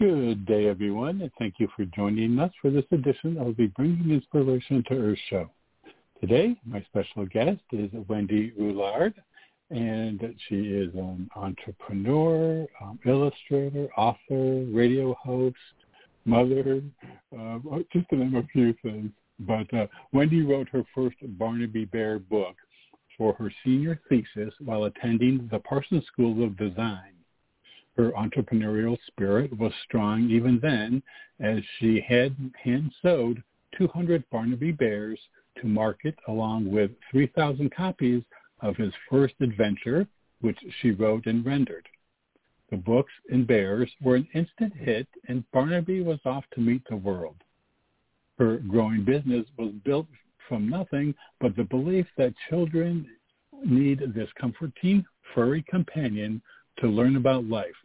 Good day, everyone, and thank you for joining us for this edition of the Bringing Inspiration to Earth show. Today, my special guest is Wendy Rouillard, and she is an entrepreneur, um, illustrator, author, radio host, mother, uh, just to name a few things. But uh, Wendy wrote her first Barnaby Bear book for her senior thesis while attending the Parsons School of Design. Her entrepreneurial spirit was strong even then as she had hand-sewed 200 Barnaby Bears to market along with 3,000 copies of his first adventure, which she wrote and rendered. The books and bears were an instant hit, and Barnaby was off to meet the world. Her growing business was built from nothing but the belief that children need this comforting, furry companion to learn about life.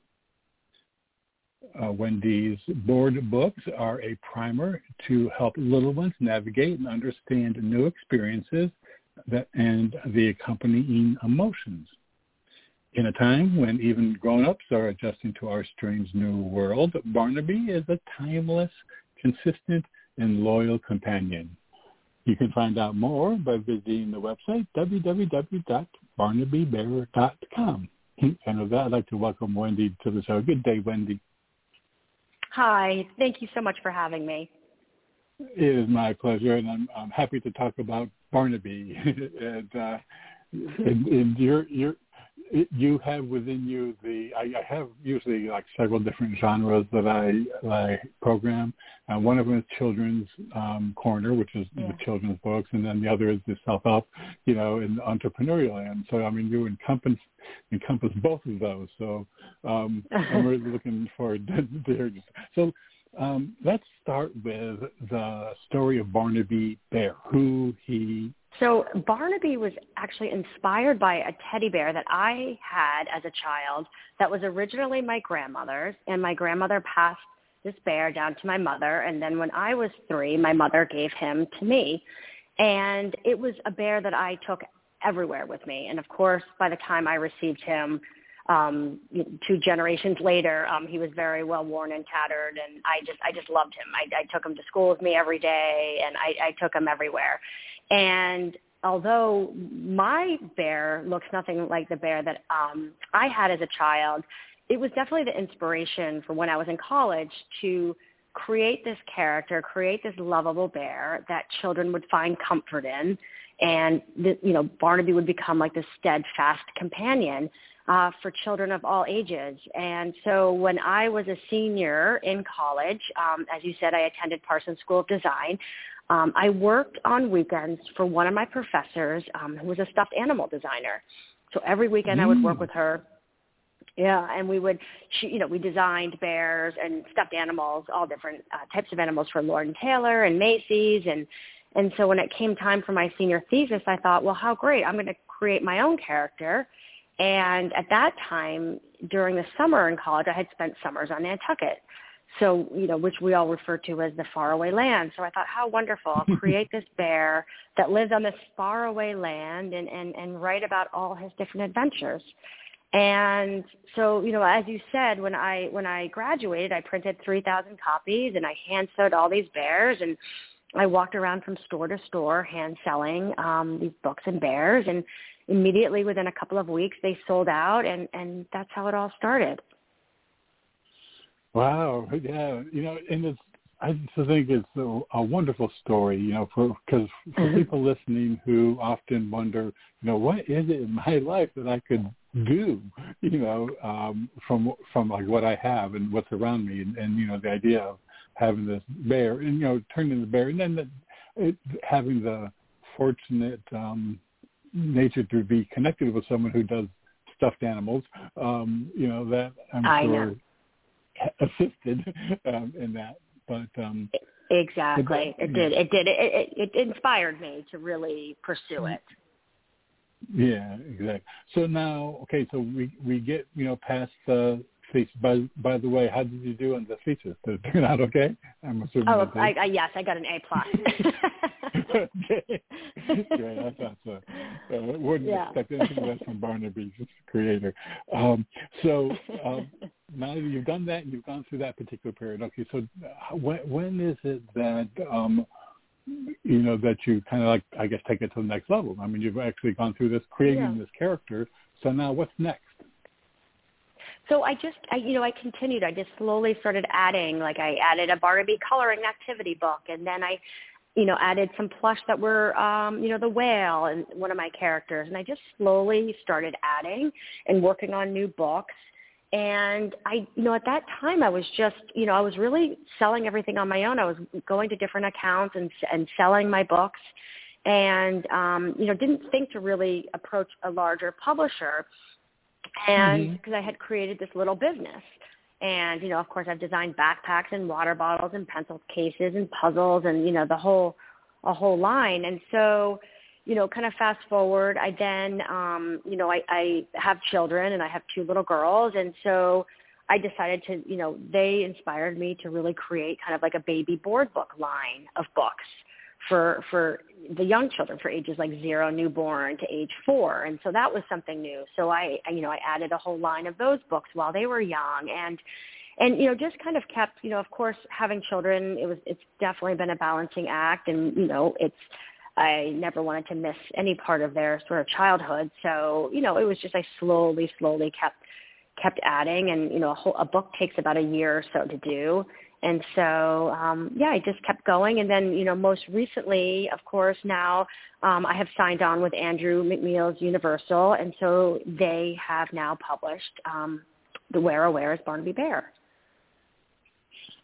Uh, Wendy's board books are a primer to help little ones navigate and understand new experiences that, and the accompanying emotions. In a time when even grown-ups are adjusting to our strange new world, Barnaby is a timeless, consistent, and loyal companion. You can find out more by visiting the website www.barnabybear.com. And with that, I'd like to welcome Wendy to the show. Good day, Wendy. Hi. Thank you so much for having me. It is my pleasure, and I'm, I'm happy to talk about Barnaby. and, uh, and, and your your you have within you the I, I have usually like several different genres that I I program. Uh, one of them is children's um, corner, which is yeah. the children's books, and then the other is the self help, you know, in the entrepreneurial end. So I mean, you encompass encompass both of those. So um, I'm really looking forward to hear. So um, let's start with the story of Barnaby Bear, who he so Barnaby was actually inspired by a teddy bear that I had as a child that was originally my grandmother's, and my grandmother passed this bear down to my mother, and then when I was three, my mother gave him to me. And it was a bear that I took everywhere with me. And of course, by the time I received him, um, two generations later, um, he was very well worn and tattered, and I just I just loved him. I, I took him to school with me every day, and I, I took him everywhere. And although my bear looks nothing like the bear that um, I had as a child, it was definitely the inspiration for when I was in college to create this character, create this lovable bear that children would find comfort in. And, you know, Barnaby would become like this steadfast companion uh, for children of all ages. And so when I was a senior in college, um, as you said, I attended Parsons School of Design. Um, I worked on weekends for one of my professors um, who was a stuffed animal designer. So every weekend mm. I would work mm. with her. Yeah, and we would, she, you know, we designed bears and stuffed animals, all different uh, types of animals for Lord and Taylor and Macy's, and and so when it came time for my senior thesis, I thought, well, how great! I'm going to create my own character. And at that time, during the summer in college, I had spent summers on Nantucket. So you know which we all refer to as the faraway land. So i thought how wonderful. I'll create this bear that lives on this faraway land and and and write about all his different adventures. And so you know as you said when i when i graduated i printed 3000 copies and i hand sewed all these bears and i walked around from store to store hand selling um these books and bears. And immediately within a couple of weeks they sold out and and that's how it all started Wow. Yeah. You know, and it's, I just think it's a, a wonderful story, you know, for, because for mm-hmm. people listening who often wonder, you know, what is it in my life that I could do, you know, um, from, from like what I have and what's around me and, and, you know, the idea of having this bear and, you know, turning the bear and then the, it, having the fortunate, um, nature to be connected with someone who does stuffed animals, um, you know, that I'm I sure know assisted um, in that. But um, Exactly. It did. It did. It, it, it inspired me to really pursue it. Yeah, exactly. So now, okay, so we we get you know past the thesis. By by the way, how did you do on the thesis? Did it turn out okay? I'm assuming. Oh, I, I, yes, I got an A plus. okay, great. I thought so. Uh, wouldn't yeah. expect anything less from Barnaby, just creator. Um, so um, now that you've done that, and you've gone through that particular period. Okay, so uh, when when is it that um, you know that you kind of like I guess take it to the next level? I mean, you've actually gone through this creating yeah. this character. So now, what's next? So I just, I, you know, I continued. I just slowly started adding, like I added a Barnaby coloring activity book, and then I, you know, added some plush that were, um, you know, the whale and one of my characters, and I just slowly started adding and working on new books. And I, you know, at that time I was just, you know, I was really selling everything on my own. I was going to different accounts and and selling my books, and um, you know, didn't think to really approach a larger publisher and because mm-hmm. I had created this little business. And, you know, of course I've designed backpacks and water bottles and pencil cases and puzzles and, you know, the whole, a whole line. And so, you know, kind of fast forward, I then, um, you know, I, I have children and I have two little girls. And so I decided to, you know, they inspired me to really create kind of like a baby board book line of books for for the young children for ages like zero newborn to age four. And so that was something new. So i you know i added a whole line of those books while they were young. And and you know just kind of kept you know of course having children it was it's definitely been a balancing act. And you know it's i never wanted to miss any part of their sort of childhood. So you know it was just i slowly slowly kept kept adding. And you know a whole a book takes about a year or so to do and so, um, yeah, I just kept going. And then, you know, most recently, of course, now um, I have signed on with Andrew McMeel's Universal. And so they have now published um, The Where Aware is Barnaby Bear.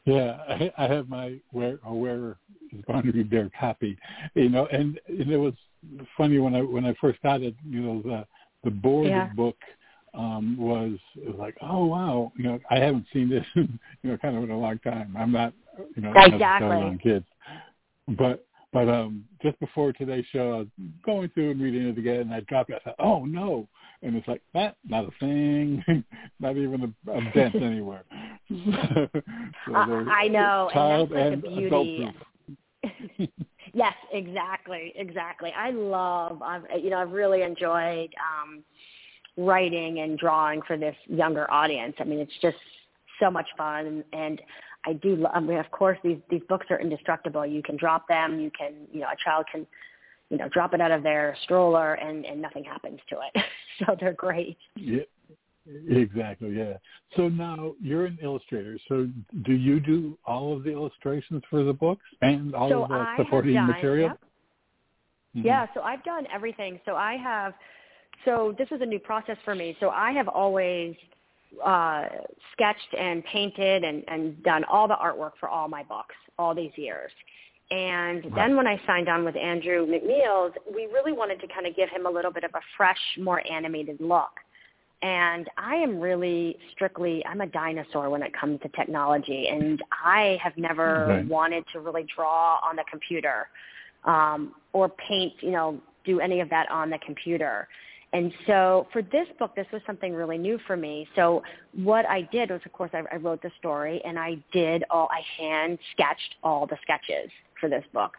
Yeah, I, I have my Where Aware is Barnaby Bear copy, you know, and, and it was funny when I when I first got it, you know, the the board yeah. book um, was, was like, oh wow, you know, I haven't seen this, in, you know, kind of in a long time. I'm not, you know, exactly. on kids, but but um, just before today's show, I was going through and reading it again, and I dropped it. I thought, oh no, and it's like that, not a thing, not even a, a dent anywhere. so I know, child and that's like and a beauty. yes, exactly, exactly. I love, I've, you know, I've really enjoyed. um writing and drawing for this younger audience. I mean, it's just so much fun, and I do. I mean, of course, these these books are indestructible. You can drop them. You can, you know, a child can, you know, drop it out of their stroller, and and nothing happens to it. so they're great. Yeah. Exactly, yeah. So now you're an illustrator. So do you do all of the illustrations for the books and all so of the supporting done, material? Yep. Mm-hmm. Yeah, so I've done everything. So I have so this is a new process for me. So I have always uh, sketched and painted and, and done all the artwork for all my books all these years. And then when I signed on with Andrew McMeels, we really wanted to kind of give him a little bit of a fresh, more animated look. And I am really strictly, I'm a dinosaur when it comes to technology. And I have never right. wanted to really draw on the computer um, or paint, you know, do any of that on the computer. And so for this book, this was something really new for me. So what I did was, of course, I, I wrote the story and I did all, I hand sketched all the sketches for this book.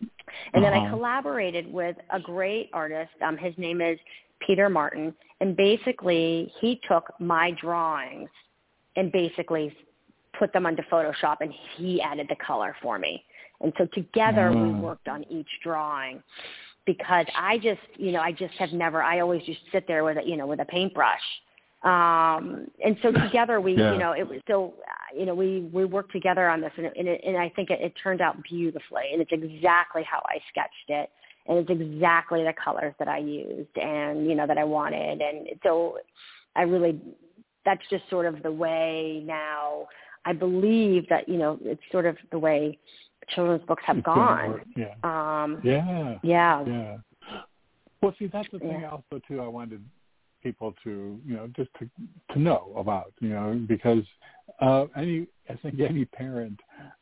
And uh-huh. then I uh-huh. collaborated with a great artist. Um, his name is Peter Martin. And basically, he took my drawings and basically put them onto Photoshop and he added the color for me. And so together uh-huh. we mm. worked on each drawing because I just, you know, I just have never, I always just sit there with a, you know, with a paintbrush. Um, and so together we, yeah. you know, it was so, you know, we, we worked together on this and, it, and, it, and I think it, it turned out beautifully and it's exactly how I sketched it. And it's exactly the colors that I used and, you know, that I wanted. And so I really, that's just sort of the way now I believe that, you know, it's sort of the way children's books have gone. Yeah. Um, yeah. Yeah. Yeah. Well, see, that's the thing yeah. also too. I wanted people to you know just to to know about you know because uh, any I think any parent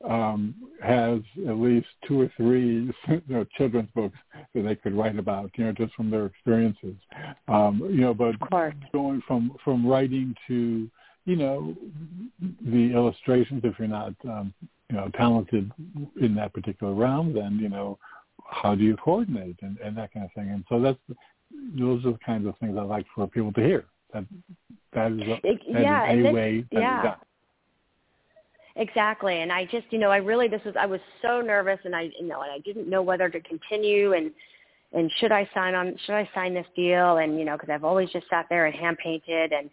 um, has at least two or three you know children's books that they could write about you know just from their experiences um, you know but going from from writing to you know the illustrations if you're not um, you know talented in that particular realm then you know how do you coordinate and, and that kind of thing and so that's those are the kinds of things I like for people to hear. That that is a, that yeah, is a this, way that yeah. is done. Exactly, and I just you know I really this was I was so nervous and I you know and I didn't know whether to continue and and should I sign on should I sign this deal and you know because I've always just sat there and hand painted and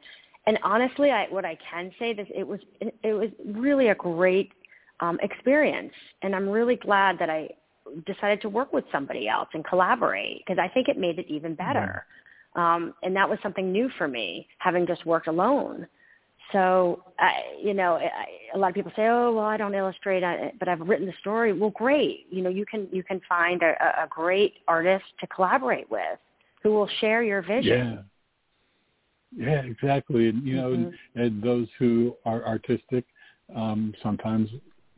and honestly I what I can say this it was it, it was really a great um, experience and I'm really glad that I decided to work with somebody else and collaborate because I think it made it even better. Um, and that was something new for me, having just worked alone. So, I, you know, I, a lot of people say, "Oh, well, I don't illustrate, but I've written the story." Well, great. You know, you can you can find a, a great artist to collaborate with who will share your vision. Yeah, yeah, exactly. And you know, mm-hmm. and, and those who are artistic um, sometimes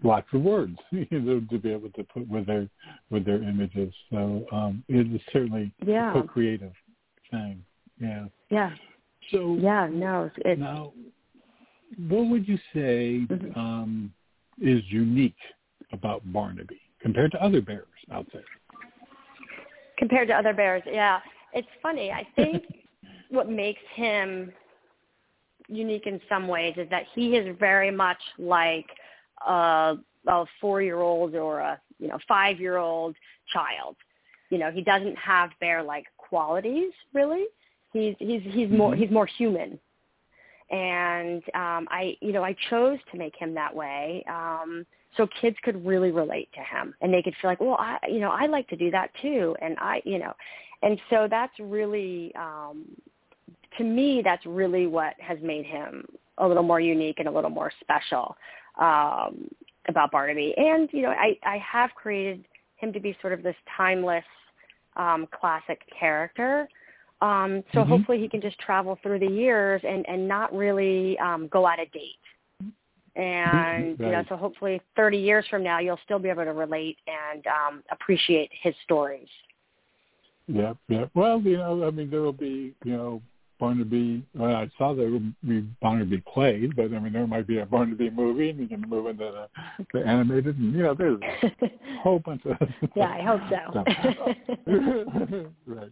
lots of words you know, to be able to put with their with their images. So um, it is certainly yeah. a creative thing. Yeah. Yeah. So yeah, no. It's, now, what would you say mm-hmm. um, is unique about Barnaby compared to other bears out there? Compared to other bears, yeah. It's funny. I think what makes him unique in some ways is that he is very much like a, a four-year-old or a you know five-year-old child. You know, he doesn't have bear-like qualities really. He's he's he's more mm-hmm. he's more human. And um, I you know I chose to make him that way um, so kids could really relate to him and they could feel like well I you know I like to do that too and I you know and so that's really um, to me that's really what has made him a little more unique and a little more special um, about Barnaby. And, you know, I, I have created him to be sort of this timeless um, classic character. Um, so mm-hmm. hopefully he can just travel through the years and, and not really um, go out of date. And, right. you know, so hopefully 30 years from now, you'll still be able to relate and um, appreciate his stories. Yeah, yeah. Well, you know, I mean, there will be, you know, Barnaby. Well, I saw there would be Barnaby played, but I mean there might be a Barnaby movie, and you can move into the, the animated, and you know there's a whole bunch of. yeah, I hope so. right.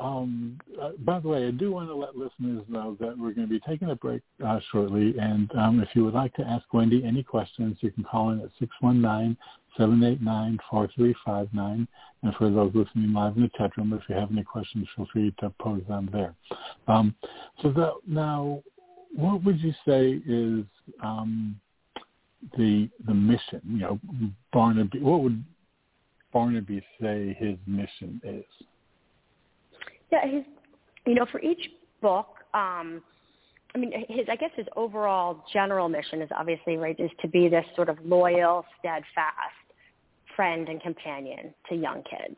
Um, uh, by the way, I do want to let listeners know that we're going to be taking a break uh, shortly, and um, if you would like to ask Wendy any questions, you can call in at six one nine seven eight nine four three five nine. And for those listening live in the chat room, if you have any questions, feel free to pose them there. Um, so now, what would you say is um, the the mission? You know, Barnaby. What would Barnaby say his mission is? Yeah, his, you know, for each book, um, I mean, his, I guess his overall general mission is obviously, right, is to be this sort of loyal, steadfast friend and companion to young kids.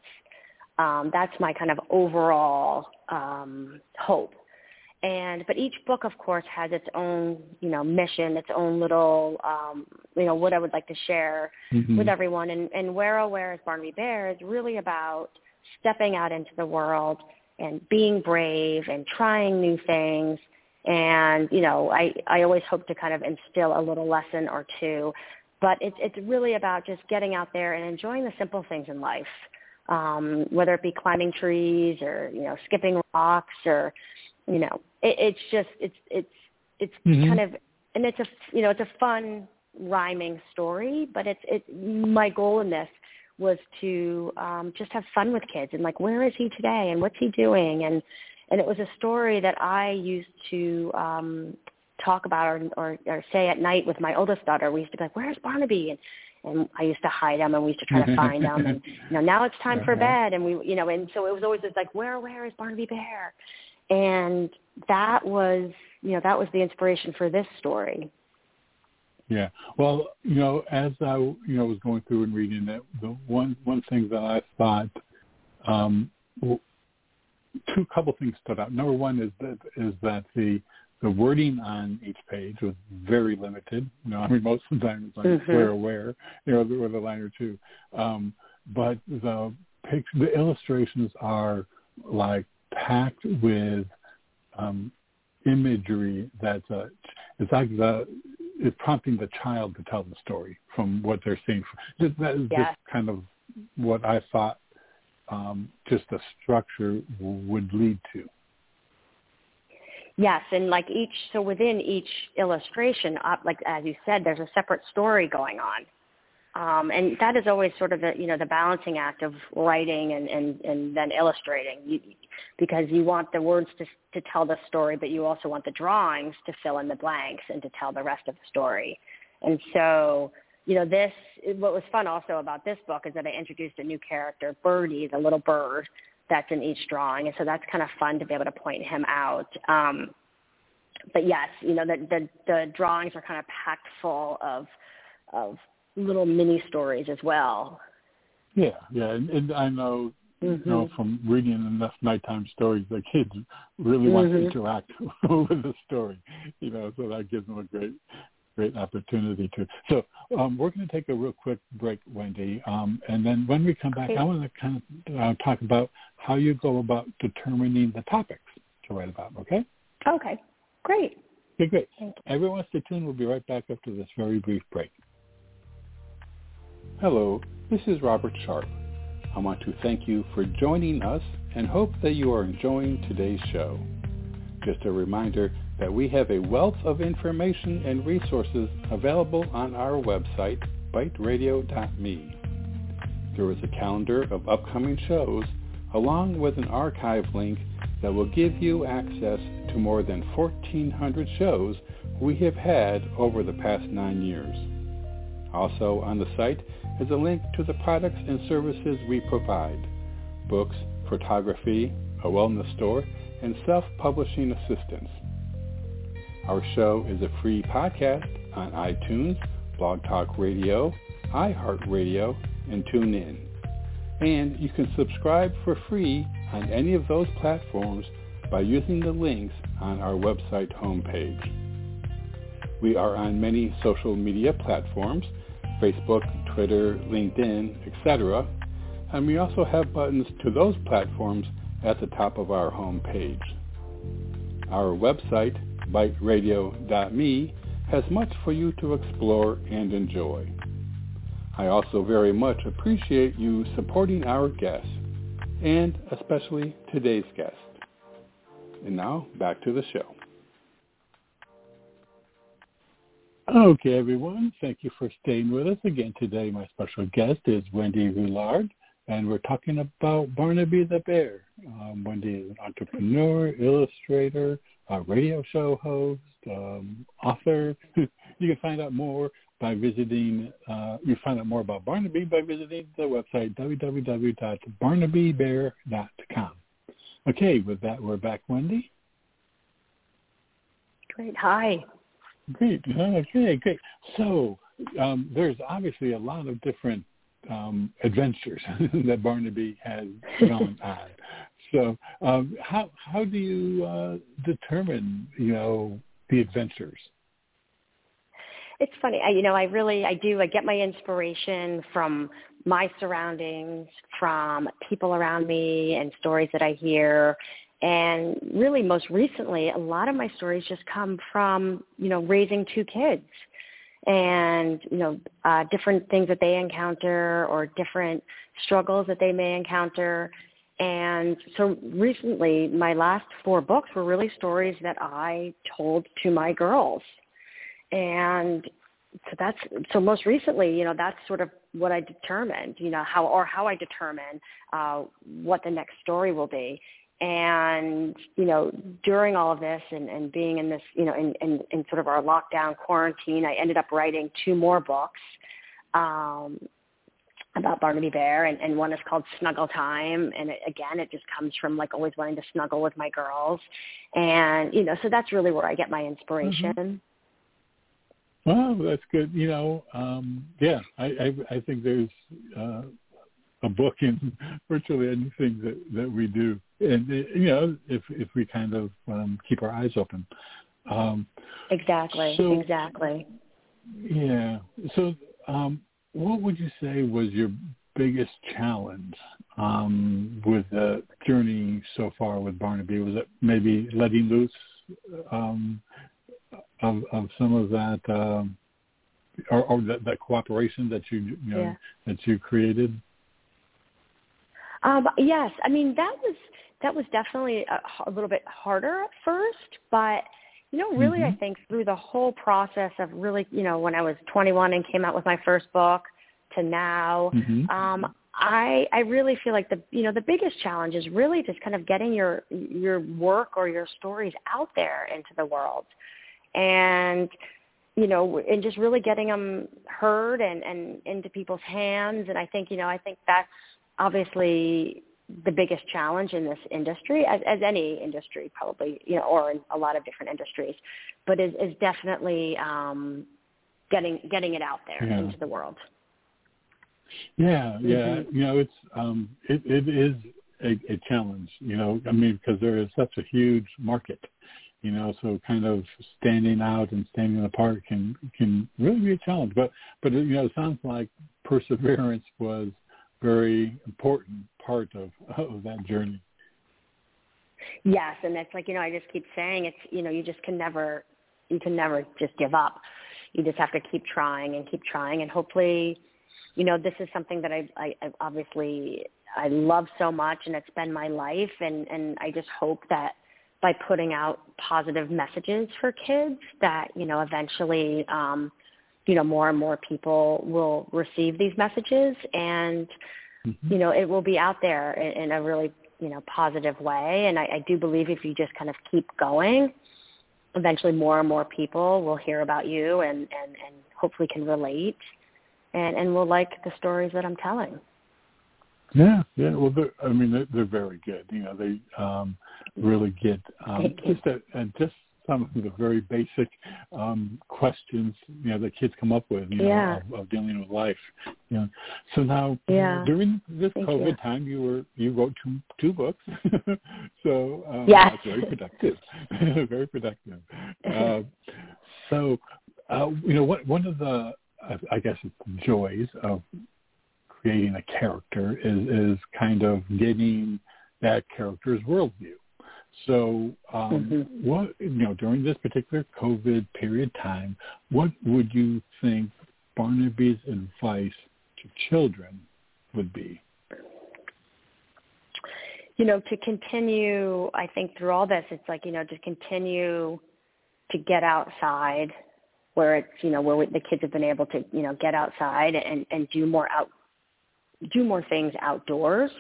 Um, that's my kind of overall um, hope. And but each book, of course, has its own you know mission, its own little um, you know what I would like to share mm-hmm. with everyone. And, and Where Oh Where is Barnaby Bear is really about stepping out into the world and being brave and trying new things and you know i i always hope to kind of instill a little lesson or two but it's it's really about just getting out there and enjoying the simple things in life um whether it be climbing trees or you know skipping rocks or you know it, it's just it's it's it's mm-hmm. kind of and it's a you know it's a fun rhyming story but it's it's my goal in this was to um, just have fun with kids and like where is he today and what's he doing and and it was a story that I used to um, talk about or, or or say at night with my oldest daughter. We used to be like, "Where's Barnaby?" and and I used to hide him, and we used to try to find him. And you know, now it's time for uh-huh. bed, and we, you know, and so it was always just like, "Where, where is Barnaby Bear?" And that was, you know, that was the inspiration for this story. Yeah. Well, you know, as I you know was going through and reading it, the one one thing that I thought um, two couple things stood out. Number one is that is that the the wording on each page was very limited. You know, I mean, most of the time it's like mm-hmm. where where, you know, with a line or two. Um, but the picture, the illustrations are like packed with um, imagery that's uh, it's like the it's prompting the child to tell the story from what they're seeing. Just, that is yes. just kind of what I thought um, just the structure would lead to. Yes, and like each, so within each illustration, uh, like as you said, there's a separate story going on. Um, and that is always sort of the, you know, the balancing act of writing and, and, and then illustrating you, because you want the words to, to tell the story, but you also want the drawings to fill in the blanks and to tell the rest of the story. And so, you know, this, what was fun also about this book is that I introduced a new character, Birdie, the little bird, that's in each drawing. And so that's kind of fun to be able to point him out. Um, but yes, you know, the, the, the drawings are kind of packed full of, of little mini stories as well. Yeah, yeah. And, and I know, mm-hmm. you know, mm-hmm. from reading enough nighttime stories, the kids really mm-hmm. want to mm-hmm. interact with the story, you know, so that gives them a great great opportunity to. So um, we're going to take a real quick break, Wendy, um, and then when we come back, okay. I want to kind of uh, talk about how you go about determining the topics to write about. Okay? Okay. Great. Okay, great. Everyone stay tuned. We'll be right back after this very brief break. Hello, this is Robert Sharpe. I want to thank you for joining us and hope that you are enjoying today's show. Just a reminder that we have a wealth of information and resources available on our website, biteradio.me. There is a calendar of upcoming shows along with an archive link that will give you access to more than 1,400 shows we have had over the past nine years. Also on the site is a link to the products and services we provide, books, photography, a wellness store, and self-publishing assistance. Our show is a free podcast on iTunes, Blog Talk Radio, iHeartRadio, and TuneIn. And you can subscribe for free on any of those platforms by using the links on our website homepage. We are on many social media platforms, Facebook, Twitter, LinkedIn, etc. And we also have buttons to those platforms at the top of our homepage. Our website, biteradio.me, has much for you to explore and enjoy. I also very much appreciate you supporting our guests, and especially today's guest. And now, back to the show. Okay, everyone. Thank you for staying with us. Again, today my special guest is Wendy Rouillard, and we're talking about Barnaby the Bear. Um, Wendy is an entrepreneur, illustrator, radio show host, um, author. you can find out more by visiting, uh, you find out more about Barnaby by visiting the website www.barnabybear.com. Okay, with that, we're back, Wendy. Great. Hi. Great. Okay, great. So um, there's obviously a lot of different um, adventures that Barnaby has gone on. So um, how how do you uh, determine you know the adventures? It's funny, I, you know. I really I do. I get my inspiration from my surroundings, from people around me, and stories that I hear. And really, most recently, a lot of my stories just come from you know raising two kids and you know uh, different things that they encounter or different struggles that they may encounter and so recently, my last four books were really stories that I told to my girls. And so that's so most recently, you know, that's sort of what I determined, you know, how or how I determine uh, what the next story will be. And you know, during all of this and, and being in this, you know, in, in, in sort of our lockdown quarantine, I ended up writing two more books. Um, about Barnaby Bear, and, and one is called Snuggle Time, and it, again, it just comes from like always wanting to snuggle with my girls, and you know, so that's really where I get my inspiration. Mm-hmm. Well, that's good. You know, um, yeah, I, I, I think there's uh, a book in virtually anything that that we do, and you know, if if we kind of um, keep our eyes open. Um, exactly. So, exactly. Yeah. So, um, what would you say was your biggest challenge um, with the journey so far with Barnaby? Was it maybe letting loose um, of, of some of that, um, or, or that, that cooperation that you, you know Yeah. that you created? Um, yes, I mean that was that was definitely a, a little bit harder at first, but you know, really, I Mhm. think through the whole process of really, you know, when I was 21 and came out with my first book to now, Mhm. um, I I really feel like the you know the biggest challenge is really just kind of getting your your work or your stories out there into the world, and you know, and just really getting them heard and and into people's hands. And I think you know I think that's obviously the biggest challenge in this industry, as, as any industry probably, you know, or in a lot of different industries, but is, is definitely um, getting getting it out there Yeah. into the world. Yeah, yeah. Mhm. You know, it's um, it, it is a, a challenge. You know, I mean, because there is such a huge market. You know, so kind of standing out and standing apart can can really be a challenge. But but you know, it sounds like perseverance was very important part of of that journey. Yes, and it's like you know I just keep saying it's you know you just can never you can never just give up. You just have to keep trying and keep trying, and hopefully, you know this is something that I I, I obviously I love so much, and it's been my life, and and I just hope that by putting out positive messages for kids that you know eventually um you know more and more people will receive these messages and Mhm. you know it will be out there in, in a really you know positive way and I, I do believe if you just kind of keep going eventually more and more people will hear about you and and and hopefully can relate and and will like the stories that i'm telling Yeah, yeah. Well, they're, I mean, they're, they're very good. You know, they um, really get um, just a, and just some of the very basic um, questions you know that kids come up with. You know, Yeah. of, of dealing with life. You know, so now Yeah. during this Thank COVID you. time, you were you wrote two two books. so um, Yes. very productive. very productive. Uh, so, uh, you know, what one of the I I guess it's joys of creating a character is, is kind of getting that character's worldview. So, um, Mhm. what you know during this particular COVID period time, what would you think Barnaby's advice to children would be? you know, to continue, I think through all this, it's like, you know, to continue to get outside where it's, you know, where we, the kids have been able to, you know, get outside and, and do more out, do more things outdoors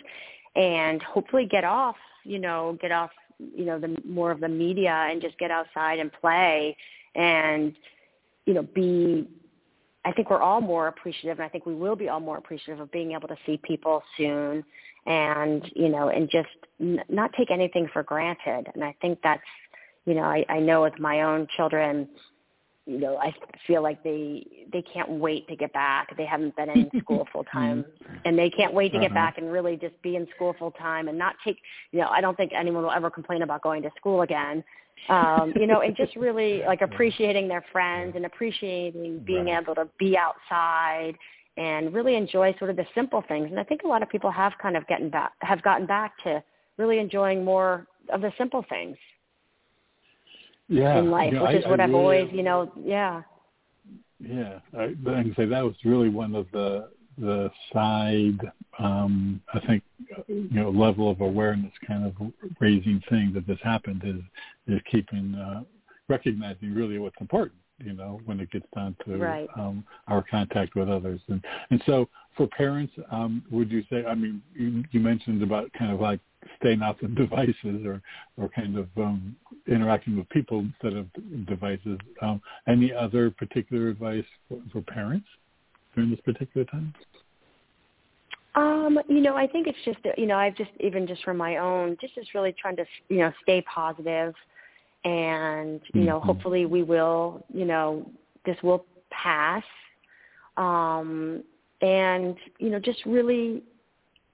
and hopefully get off, you know, get off, you know, the more of the media and just get outside and play and, you know, be I think we're all more appreciative, and I think we will be all more appreciative of being able to see people soon, and you know, and just n- not take anything for granted. And I think that's, you know, I, I know with my own children, you know, I feel like they they can't wait to get back. They haven't been in school full time, and they can't wait to get Uh-huh. back and really just be in school full time and not take. You know, I don't think anyone will ever complain about going to school again. Um, you know, and just really like appreciating their friends and appreciating being Right. able to be outside and really enjoy sort of the simple things. And I think a lot of people have kind of gotten back have gotten back to really enjoying more of the simple things Yeah, in life, you know, which I- is what I I've really- always, you know, yeah. Yeah, I, but I can say that was really one of the the side, um, I think, uh, you know, level of awareness kind of raising thing that this happened is is keeping uh, recognizing really what's important. You know, when it gets down to Right. um, our contact with others, and and so for parents, um, would you say? I mean, you, you mentioned about kind of like staying off the devices or or kind of um, interacting with people instead of devices. Um, any other particular advice for, for parents during this particular time? Um, you know, I think it's just you know, I've just even just from my own, just is really trying to you know stay positive, and you know, Mhm. hopefully we will, you know, this will pass, um, and you know, just really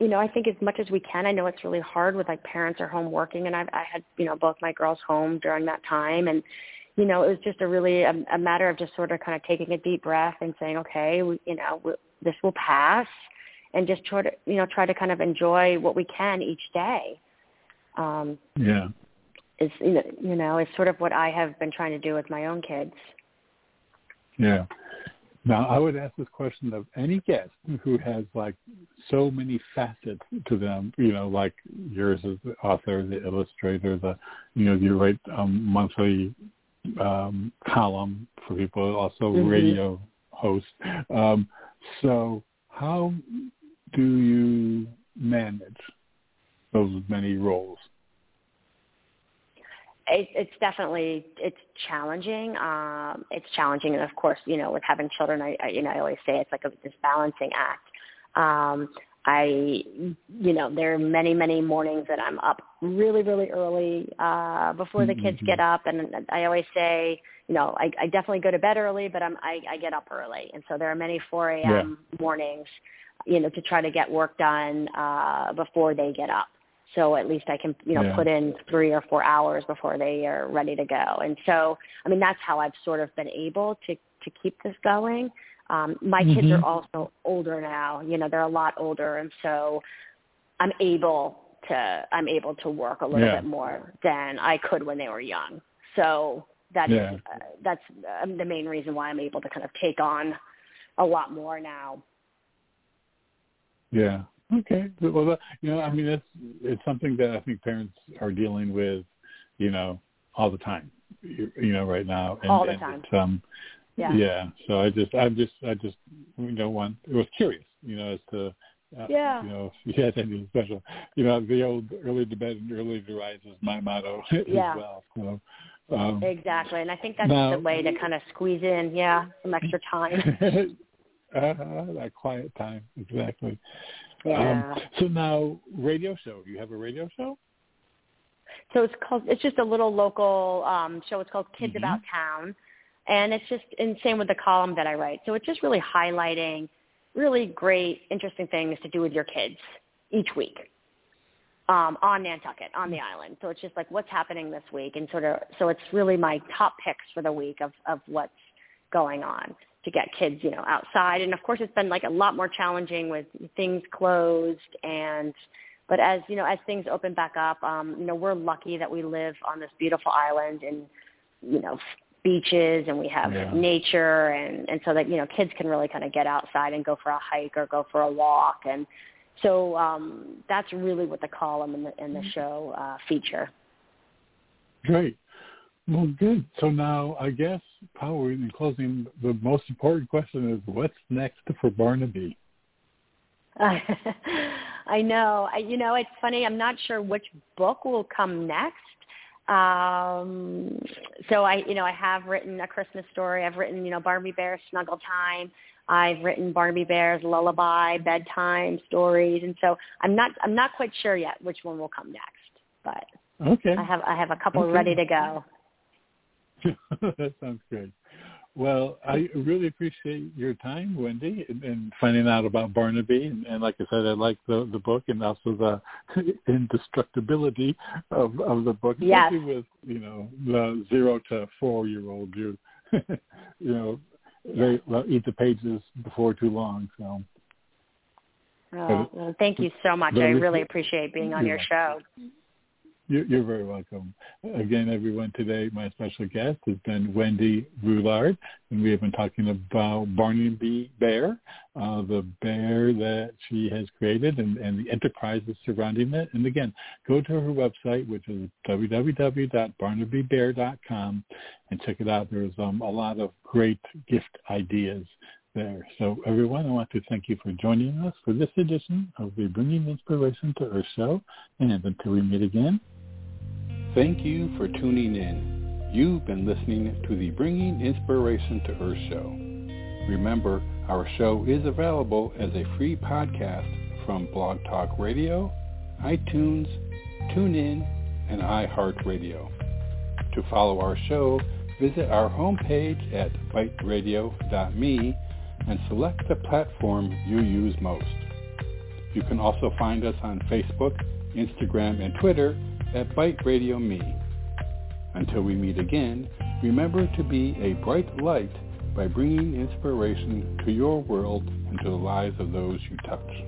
you know, I think as much as we can. I know it's really hard with like parents are home working, and I've I had you know both my girls home during that time, and you know it was just a really a, a matter of just sort of kind of taking a deep breath and saying, okay, we, you know, we, this will pass, and just try to you know try to kind of enjoy what we can each day. Um, yeah, is you know you know is sort of what I have been trying to do with my own kids. Yeah. Now, I would ask this question of any guest who has like so many facets to them, you know, like yours as the author, the illustrator, the, you know, you write um, monthly um, column for people, also mm-hmm. radio host. Um, so how do you manage those many roles? It, it's definitely it's challenging. Um, it's challenging, and of course, you know, with having children, I, I you know I always say it's like a, this balancing act. Um, I, you know, there are many, many mornings that I'm up really, really early uh, before the kids mm-hmm. get up, and I always say, you know, I, I definitely go to bed early, but I'm I, I get up early, and so there are many 4 a.m. Yeah. mornings, you know, to try to get work done uh, before they get up so at least I can you know yeah. put in three or four hours before they are ready to go. And so I mean that's how I've sort of been able to to keep this going. Um, my mm-hmm. kids are also older now. You know they're a lot older, and so I'm able to I'm able to work a little yeah. bit more than I could when they were young. So that's yeah. uh, that's uh, the main reason why I'm able to kind of take on a lot more now. Yeah, Okay. Well, you know, I mean, it's it's something that I think parents are dealing with, you know, all the time. You, you know, right now. And, all the time. And um, yeah. Yeah. So I just, I just, I just, you know, one it was curious, you know, as to. Uh, yeah. You know, if you had anything special. You know, the old early to bed and early to rise is my motto yeah. as well. So, um, exactly, and I think that's now, the way to kind of squeeze in, yeah, some extra time. uh, that quiet time, exactly. Yeah. Um, so now, radio show. You have a radio show? So it's called. It's just a little local um, show. It's called Kids mm-hmm. About Town, and it's just and same with the column that I write. So it's just really highlighting really great, interesting things to do with your kids each week um, on Nantucket, on the island. So it's just like what's happening this week, and sort of. So it's really my top picks for the week of of what's going on to get kids, you know, outside. And of course, it's been like a lot more challenging with things closed and. But as you know, as things open back up, um, you know, we're lucky that we live on this beautiful island and you know beaches and we have yeah. nature and and so that you know kids can really kind of get outside and go for a hike or go for a walk and so um that's really what the column and the, and the show uh feature great well, good. So now I guess probably in closing, the most important question is what's next for Barnaby? I know. I, you know, it's funny. I'm not sure which book will come next. Um, so I, you know, I have written a Christmas story. I've written, you know, Barnaby Bear Snuggle Time. I've written Barnaby Bear's lullaby, bedtime stories, and so I'm not, I'm not quite sure yet which one will come next. But okay, I have, I have a couple okay. ready to go. that sounds good. Well, I really appreciate your time, Wendy, and, and finding out about Barnaby. And, and, like I said, I like the the book and also the indestructibility of of the book, especially with you know the zero to four year old. You you know they eat the pages before too long. So. Oh, well, thank you so much. I really appreciate being on your show. You're very welcome. Again, everyone, today my special guest has been Wendy Rouillard, and we have been talking about Barnaby Bear, uh, the bear that she has created and, and the enterprises surrounding it. And again, go to her website, which is www.barnabybear.com, and check it out. There's um, a lot of great gift ideas there. So everyone, I want to thank you for joining us for this edition of the Bringing Inspiration to Earth show. And until we meet again, Thank you for tuning in. You've been listening to the Bringing Inspiration to Earth show. Remember, our show is available as a free podcast from Blog Talk Radio, iTunes, TuneIn, and iHeartRadio. To follow our show, visit our homepage at biteradio.me and select the platform you use most. You can also find us on Facebook, Instagram, and Twitter at BITE Radio Me. Until we meet again, remember to be a bright light by bringing inspiration to your world and to the lives of those you touch.